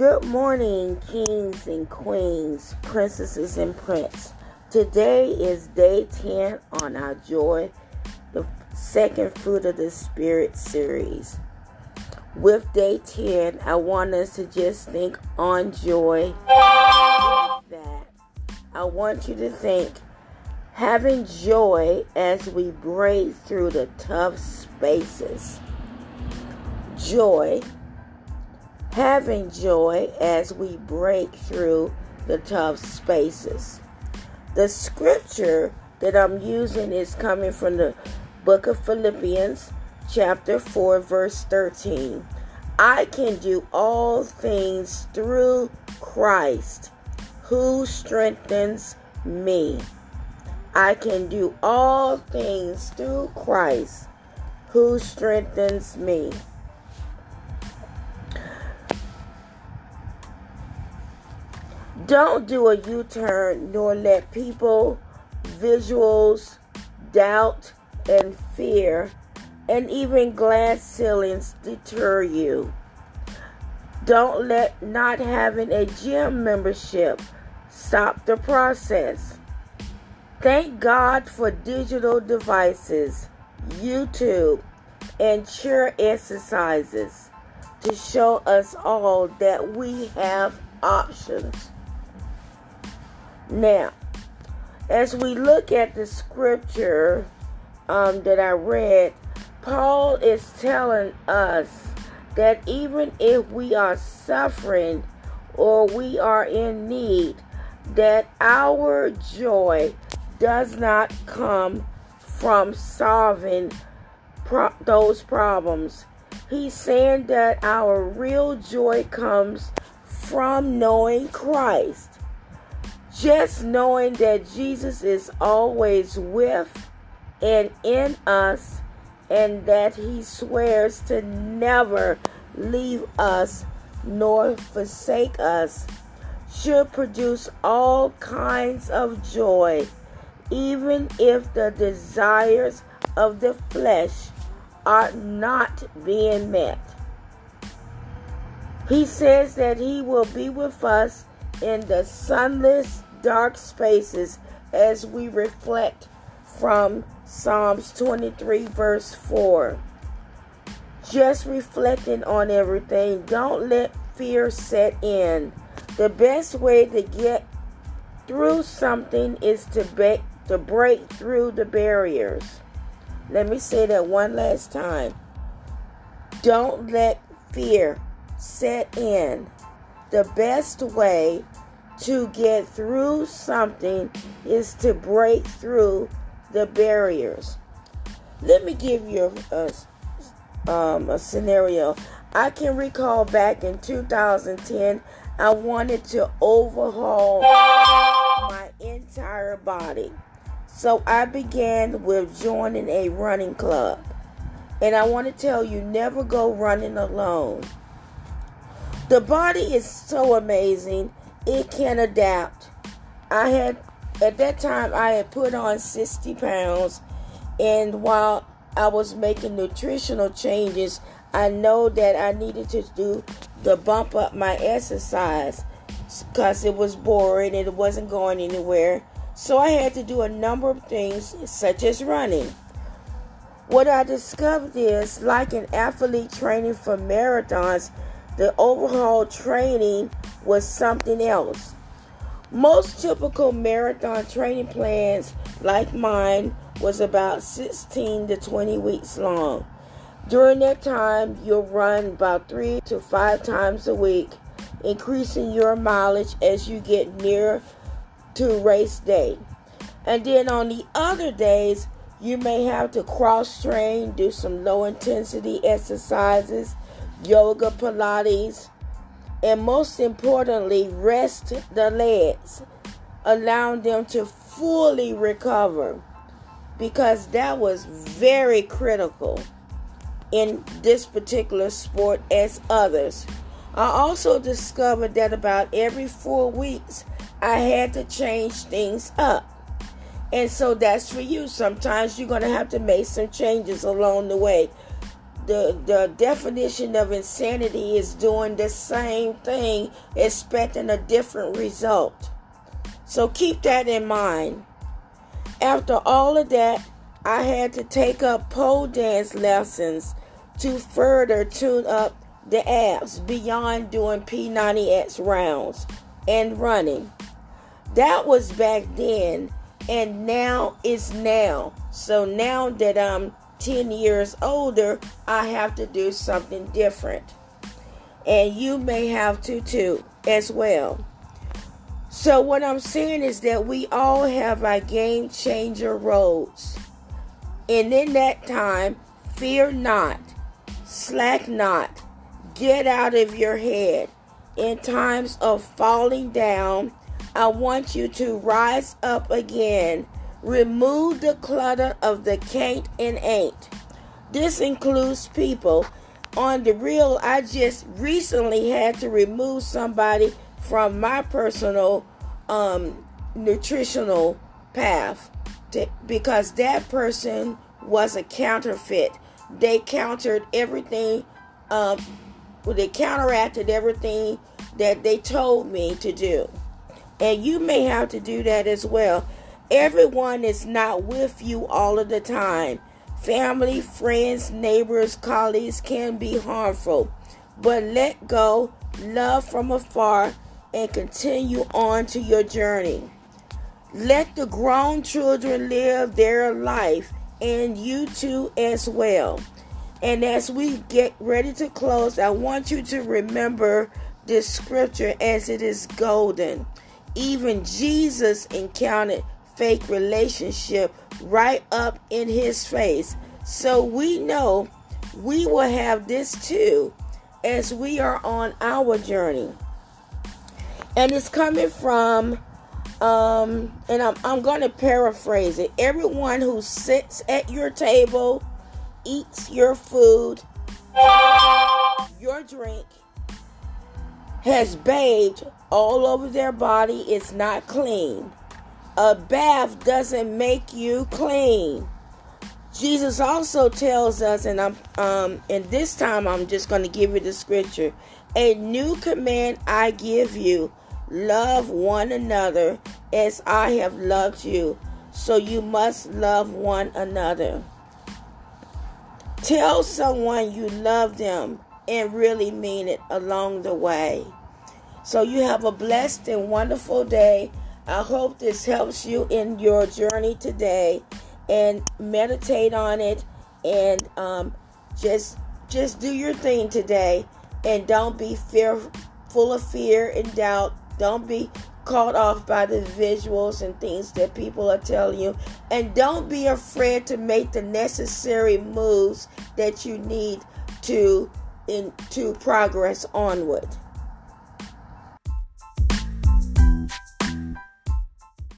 Good morning, kings and queens, princesses and prince. Today is day 10 on our Joy, the second fruit of the Spirit series. With day 10, I want us to just think on joy. that, I want you to think having joy as we break through the tough spaces. Joy having joy as we break through the tough spaces. The scripture that I'm using is coming from the book of Philippians, chapter 4, verse 13. I can do all things through Christ who strengthens me. I can do all things through Christ who strengthens me. Don't do a U turn nor let people, visuals, doubt, and fear, and even glass ceilings deter you. Don't let not having a gym membership stop the process. Thank God for digital devices, YouTube, and chair exercises to show us all that we have options. Now, as we look at the scripture um, that I read, Paul is telling us that even if we are suffering or we are in need, that our joy does not come from solving pro- those problems. He's saying that our real joy comes from knowing Christ. Just knowing that Jesus is always with and in us, and that He swears to never leave us nor forsake us, should produce all kinds of joy, even if the desires of the flesh are not being met. He says that He will be with us in the sunless dark spaces as we reflect from Psalms 23, verse 4. Just reflecting on everything. Don't let fear set in. The best way to get through something is to, be- to break through the barriers. Let me say that one last time. Don't let fear set in. The best way to get through something is to break through the barriers. Let me give you a, um, a scenario. I can recall back in 2010, I wanted to overhaul my entire body. So I began with joining a running club. And I want to tell you never go running alone. The body is so amazing it can adapt. I had at that time I had put on 60 pounds, and while I was making nutritional changes, I know that I needed to do the bump up my exercise because it was boring and it wasn't going anywhere. So I had to do a number of things, such as running. What I discovered is, like an athlete training for marathons, the overhaul training was something else. Most typical marathon training plans, like mine, was about 16 to 20 weeks long. During that time, you'll run about three to five times a week, increasing your mileage as you get near to race day. And then on the other days, you may have to cross train, do some low intensity exercises, yoga, Pilates, and most importantly, rest the legs, allowing them to fully recover because that was very critical in this particular sport as others. I also discovered that about every four weeks I had to change things up. And so that's for you. Sometimes you're going to have to make some changes along the way. The the definition of insanity is doing the same thing expecting a different result. So keep that in mind. After all of that i had to take up pole dance lessons to further tune up the abs beyond doing p90x rounds and running. That was back then and now it's now. So now that i'm 10 years older, I have to do something different. And you may have to too, as well. So, what I'm saying is that we all have our game changer roles. And in that time, fear not, slack not, get out of your head. In times of falling down, I want you to rise up again Remove the clutter of the can't and ain't. This includes people. On the real, I just recently had to remove somebody from my personal um, nutritional path to, because that person was a counterfeit. They countered everything, um, well, they counteracted everything that they told me to do. And you may have to do that as well. Everyone is not with you all of the time. Family, friends, neighbors, colleagues can be harmful. But let go, love from afar, and continue on to your journey. Let the grown children live their life, and you too as well. And as we get ready to close, I want you to remember this scripture as it is golden. Even Jesus encountered fake relationship right up in his face. So we know we will have this too as we are on our journey. And it's coming from, um, and I'm, I'm going to paraphrase it. Everyone who sits at your table, eats your food, your drink, has bathed all over their body, it's not clean a bath doesn't make you clean. Jesus also tells us, and I'm um, and this time I'm just going to give you the scripture. A new command I give you: love one another as I have loved you. So you must love one another. Tell someone you love them and really mean it along the way. So you have a blessed and wonderful day. I hope this helps you in your journey today and meditate on it and um, just just do your thing today and don't be fear full of fear and doubt. Don't be caught off by the visuals and things that people are telling you. And don't be afraid to make the necessary moves that you need to in to progress onward